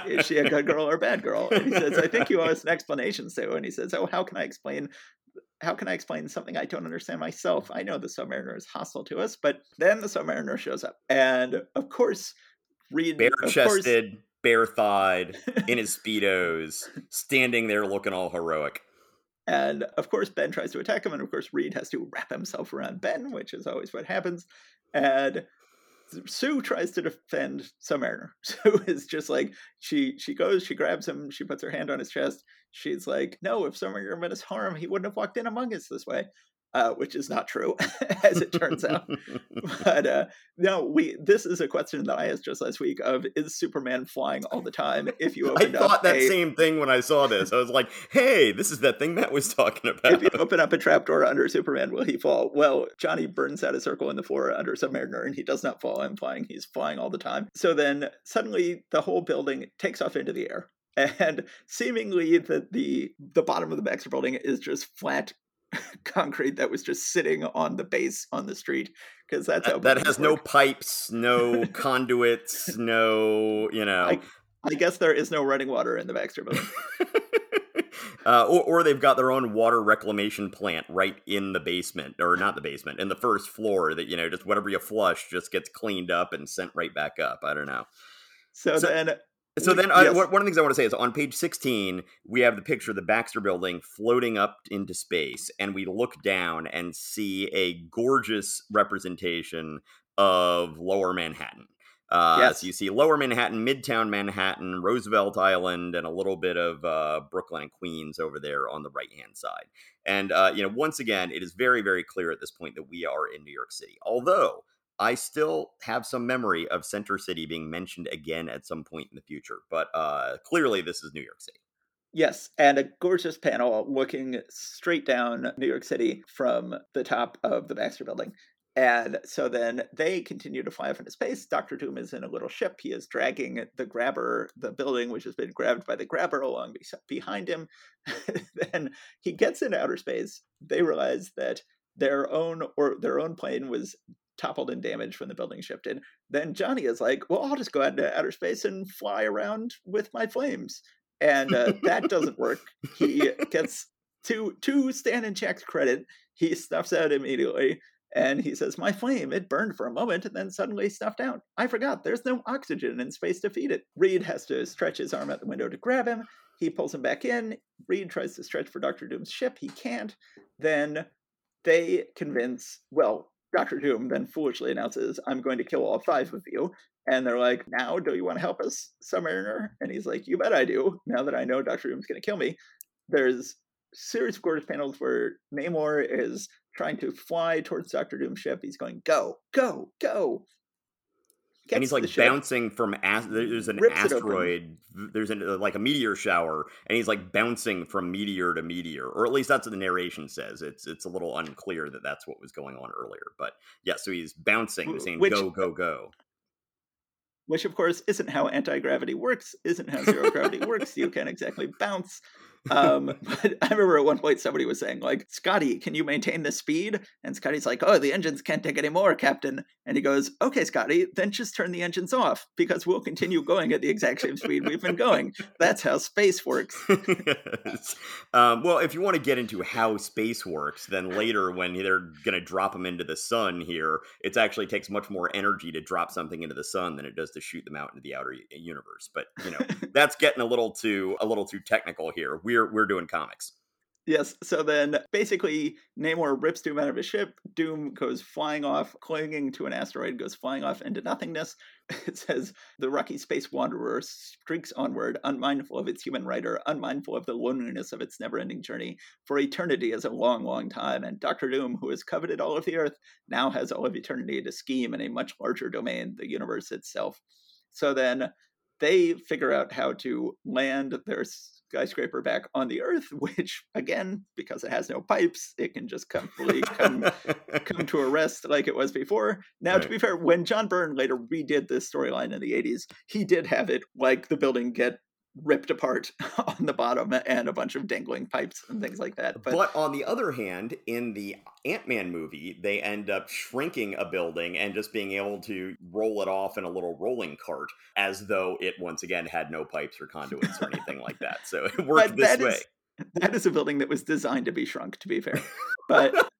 is she a good girl or a bad girl? And he says, I think you owe (laughs) us an explanation, Sue. And he says, Oh, how can I explain how can I explain something I don't understand myself? I know the submariner is hostile to us, but then the submariner shows up. And of course, Reed bare chested, bare thighed, (laughs) in his Speedos, standing there looking all heroic. And of course, Ben tries to attack him, and of course, Reed has to wrap himself around Ben, which is always what happens. And Sue tries to defend Submariner. (laughs) Sue is just like she she goes, she grabs him, she puts her hand on his chest. She's like, "No, if Submariner meant us harm, he wouldn't have walked in among us this way." uh, which is not true, (laughs) as it turns out. (laughs) but uh, no, we this is a question that I asked just last week: of is Superman flying all the time? If you I thought that a, same thing when I saw this. I was like, hey, this is that thing Matt was talking about. If you open up a trapdoor under Superman, will he fall? Well, Johnny burns out a circle in the floor under Submariner, and he does not fall. I'm flying. He's flying all the time. So then suddenly the whole building takes off into the air and seemingly the the the bottom of the Baxter building is just flat (laughs) concrete that was just sitting on the base on the street because that's that, that has work. no pipes, no (laughs) conduits, no you know. I, I, guess there is no running water in the Baxter building. (laughs) uh, or, or they've got their own water reclamation plant right in the basement, or not the basement, in the first floor. That you know, just whatever you flush just gets cleaned up and sent right back up. I don't know. So, so then so then, yes. I, one of the things I want to say is on page 16, we have the picture of the Baxter building floating up into space, and we look down and see a gorgeous representation of lower Manhattan. Uh, yes. So you see lower Manhattan, midtown Manhattan, Roosevelt Island, and a little bit of uh, Brooklyn and Queens over there on the right hand side. And, uh, you know, once again, it is very, very clear at this point that we are in New York City. Although I still have some memory of Center City being mentioned again at some point in the future, but uh, clearly this is New York City. Yes, and a gorgeous panel looking straight down New York City from the top of the Baxter building. And so then they continue to fly off into space. Doctor Doom is in a little ship. He is dragging the grabber, the building, which has been grabbed by the grabber, along behind him. (laughs) then he gets into outer space. They realize that their own or their own plane was toppled and damaged when the building shifted. Then Johnny is like, "Well, I'll just go out into outer space and fly around with my flames." And uh, that doesn't work. He gets to to Stan and Jack's credit. He stuffs out immediately and he says, My flame, it burned for a moment and then suddenly snuffed out. I forgot, there's no oxygen in space to feed it. Reed has to stretch his arm out the window to grab him. He pulls him back in. Reed tries to stretch for Dr. Doom's ship. He can't. Then they convince, well, Dr. Doom then foolishly announces, I'm going to kill all five of you. And they're like, Now, do you want to help us, Submariner? And he's like, You bet I do, now that I know Dr. Doom's going to kill me. There's series of gorgeous panels where Namor is trying to fly towards Doctor Doom's ship. He's going, go, go, go. And he's like bouncing from as- there's an asteroid there's an, uh, like a meteor shower and he's like bouncing from meteor to meteor or at least that's what the narration says. It's it's a little unclear that that's what was going on earlier but yeah so he's bouncing saying which, go go go. Which of course isn't how anti-gravity works isn't how zero gravity works. You can't exactly bounce um, (laughs) but I remember at one point somebody was saying, like, Scotty, can you maintain the speed? And Scotty's like, oh, the engines can't take any more, Captain. And he goes, okay, Scotty, then just turn the engines off because we'll continue going at the exact same speed we've been going. That's how space works. (laughs) yes. um, well, if you want to get into how space works, then later when they're going to drop them into the sun here, it actually takes much more energy to drop something into the sun than it does to shoot them out into the outer universe. But, you know, (laughs) that's getting a little too a little too technical here. We we're we're doing comics. Yes. So then basically Namor rips Doom out of his ship. Doom goes flying off, clinging to an asteroid, goes flying off into nothingness. (laughs) It says the rocky space wanderer streaks onward, unmindful of its human rider, unmindful of the loneliness of its never ending journey. For eternity is a long, long time, and Doctor Doom, who has coveted all of the earth, now has all of eternity to scheme in a much larger domain, the universe itself. So then they figure out how to land their skyscraper back on the earth which again because it has no pipes it can just completely come come (laughs) to a rest like it was before now right. to be fair when john byrne later redid this storyline in the 80s he did have it like the building get ripped apart (laughs) on the bottom and a bunch of dangling pipes and things like that. But, but on the other hand, in the Ant Man movie, they end up shrinking a building and just being able to roll it off in a little rolling cart as though it once again had no pipes or conduits or anything like that. So it (laughs) worked this way. Is, that is a building that was designed to be shrunk, to be fair. (laughs) But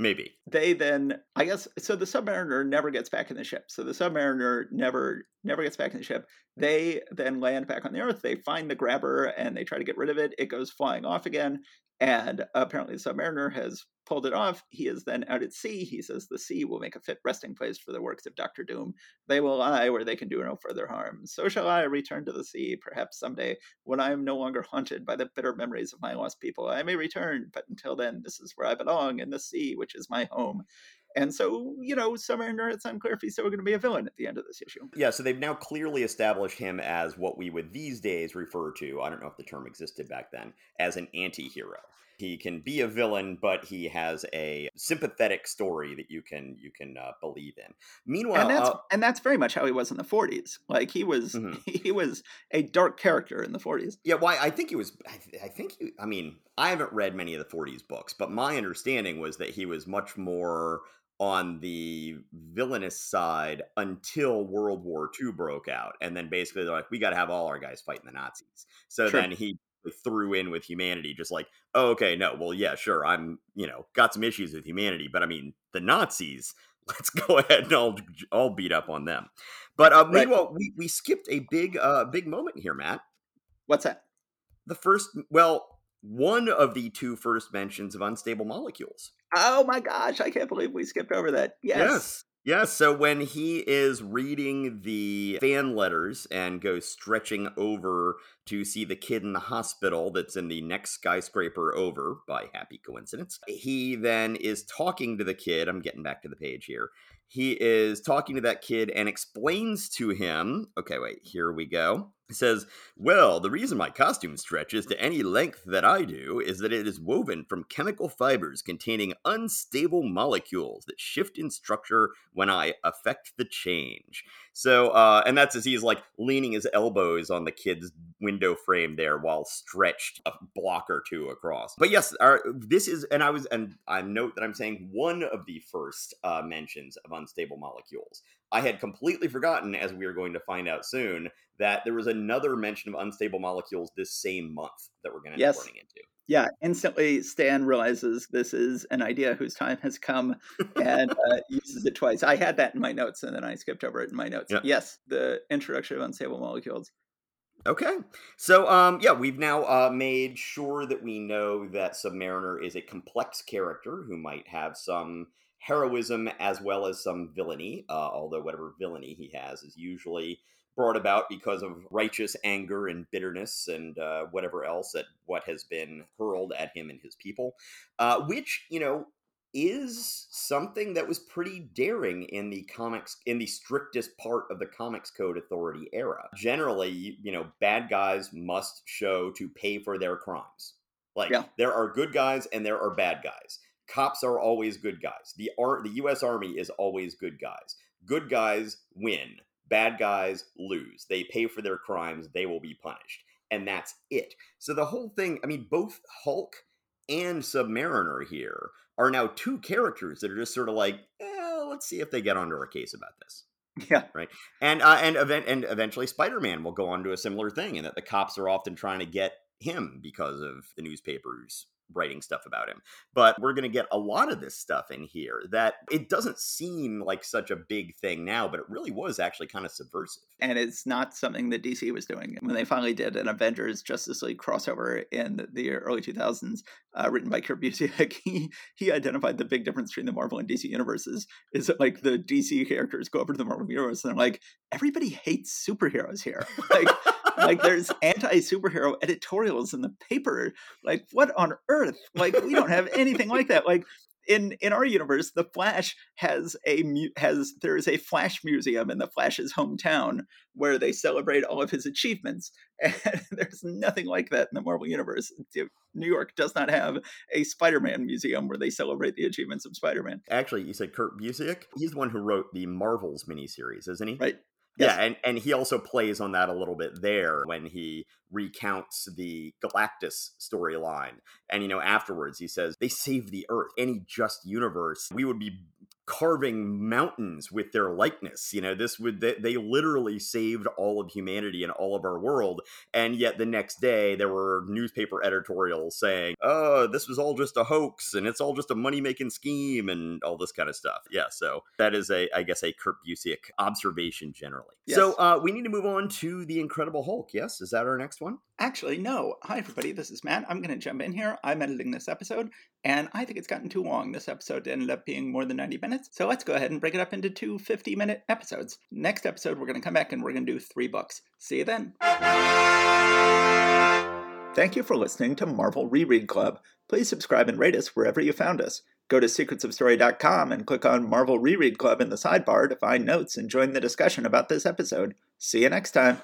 Maybe. They then I guess so the submariner never gets back in the ship. So the submariner never never gets back in the ship. They then land back on the earth. They find the grabber and they try to get rid of it. It goes flying off again. And apparently the submariner has pulled it off. He is then out at sea. He says the sea will make a fit resting place for the works of Doctor Doom. They will lie where they can do no further harm. So shall I return to the sea, perhaps someday, when I am no longer haunted by the bitter memories of my lost people. I may return, but until then, this is where I belong, in the sea, which is my home. And so, you know, it's unclear if he's still going to be a villain at the end of this issue. Yeah, so they've now clearly established him as what we would these days refer to, I don't know if the term existed back then, as an anti hero. He can be a villain, but he has a sympathetic story that you can you can uh, believe in. Meanwhile, and that's uh, and that's very much how he was in the '40s. Like he was mm-hmm. (laughs) he was a dark character in the '40s. Yeah, why? I think he was. I, th- I think he. I mean, I haven't read many of the '40s books, but my understanding was that he was much more on the villainous side until World War II broke out. And then basically they're like, we got to have all our guys fighting the Nazis. So then he threw in with humanity, just like, oh, okay, no, well, yeah, sure, I'm, you know, got some issues with humanity, but I mean, the Nazis, (laughs) let's go ahead and all, all beat up on them. But uh, right. meanwhile, we, we skipped a big, uh, big moment here, Matt. What's that? The first, well, one of the two first mentions of unstable molecules. Oh my gosh, I can't believe we skipped over that. Yes. Yes. Yeah, so when he is reading the fan letters and goes stretching over to see the kid in the hospital that's in the next skyscraper over by happy coincidence, he then is talking to the kid. I'm getting back to the page here. he is talking to that kid and explains to him. Okay, wait, here we go. Says, Well, the reason my costume stretches to any length that I do is that it is woven from chemical fibers containing unstable molecules that shift in structure when I affect the change. So, uh, and that's as he's like leaning his elbows on the kid's window frame there while stretched a block or two across. But yes, our, this is, and I was, and I note that I'm saying one of the first uh, mentions of unstable molecules. I had completely forgotten, as we are going to find out soon, that there was another mention of unstable molecules this same month that we're going to yes. running into. Yeah, instantly Stan realizes this is an idea whose time has come and uh, (laughs) uses it twice. I had that in my notes and then I skipped over it in my notes. Yes, the introduction of unstable molecules. Okay. So, um, yeah, we've now uh, made sure that we know that Submariner is a complex character who might have some heroism as well as some villainy, uh, although whatever villainy he has is usually brought about because of righteous anger and bitterness and uh, whatever else at what has been hurled at him and his people, uh, which, you know, is something that was pretty daring in the comics in the strictest part of the comics code authority era. Generally you, know bad guys must show to pay for their crimes. Like yeah. there are good guys and there are bad guys cops are always good guys. The art, the U.S. Army is always good guys. Good guys win. Bad guys lose. They pay for their crimes. They will be punished, and that's it. So the whole thing. I mean, both Hulk and Submariner here are now two characters that are just sort of like, eh, let's see if they get onto our case about this. Yeah. Right. And uh, and event and eventually Spider Man will go on to a similar thing, and that the cops are often trying to get him because of the newspapers writing stuff about him. But we're going to get a lot of this stuff in here that it doesn't seem like such a big thing now, but it really was actually kind of subversive. And it's not something that DC was doing. When they finally did an Avengers Justice League crossover in the early 2000s, uh, written by Kurt Busiek, (laughs) he, he identified the big difference between the Marvel and DC universes is that like the DC characters go over to the Marvel universe and they're like, everybody hates superheroes here. (laughs) Like, like there's anti superhero editorials in the paper. Like, what on earth? Like, we don't have anything like that. Like, in in our universe, the Flash has a has there is a Flash museum in the Flash's hometown where they celebrate all of his achievements, (laughs) and there's nothing like that in the Marvel universe. New York does not have a Spider-Man museum where they celebrate the achievements of Spider-Man. Actually, you said Kurt Busiek. He's the one who wrote the Marvels miniseries, isn't he? Right. Yes. Yeah, and, and he also plays on that a little bit there when he recounts the Galactus storyline. And, you know, afterwards he says, they saved the Earth. Any just universe, we would be carving mountains with their likeness. You know, this would they, they, literally saved all of humanity and all of our world. And yet the next day there were newspaper editorials saying, "Oh, this was all just a hoax and it's all just a money-making scheme and all this kind of stuff." Yeah, so that is a I guess a Kurt Busiek observation generally. Yes. So, uh, we need to move on to the Incredible Hulk. Yes, is that our next one? Actually, no. Hi everybody, this is Matt. I'm going to jump in here. I'm editing this episode and I think it's gotten too long. This episode ended up being more than 90 minutes. So let's go ahead and break it up into two 50 minute episodes. Next episode, we're going to come back and we're going to do three books. See you then. Thank you for listening to Marvel Reread Club. Please subscribe and rate us wherever you found us. Go to secretsofstory.com and click on Marvel Reread Club in the sidebar to find notes and join the discussion about this episode. See you next time.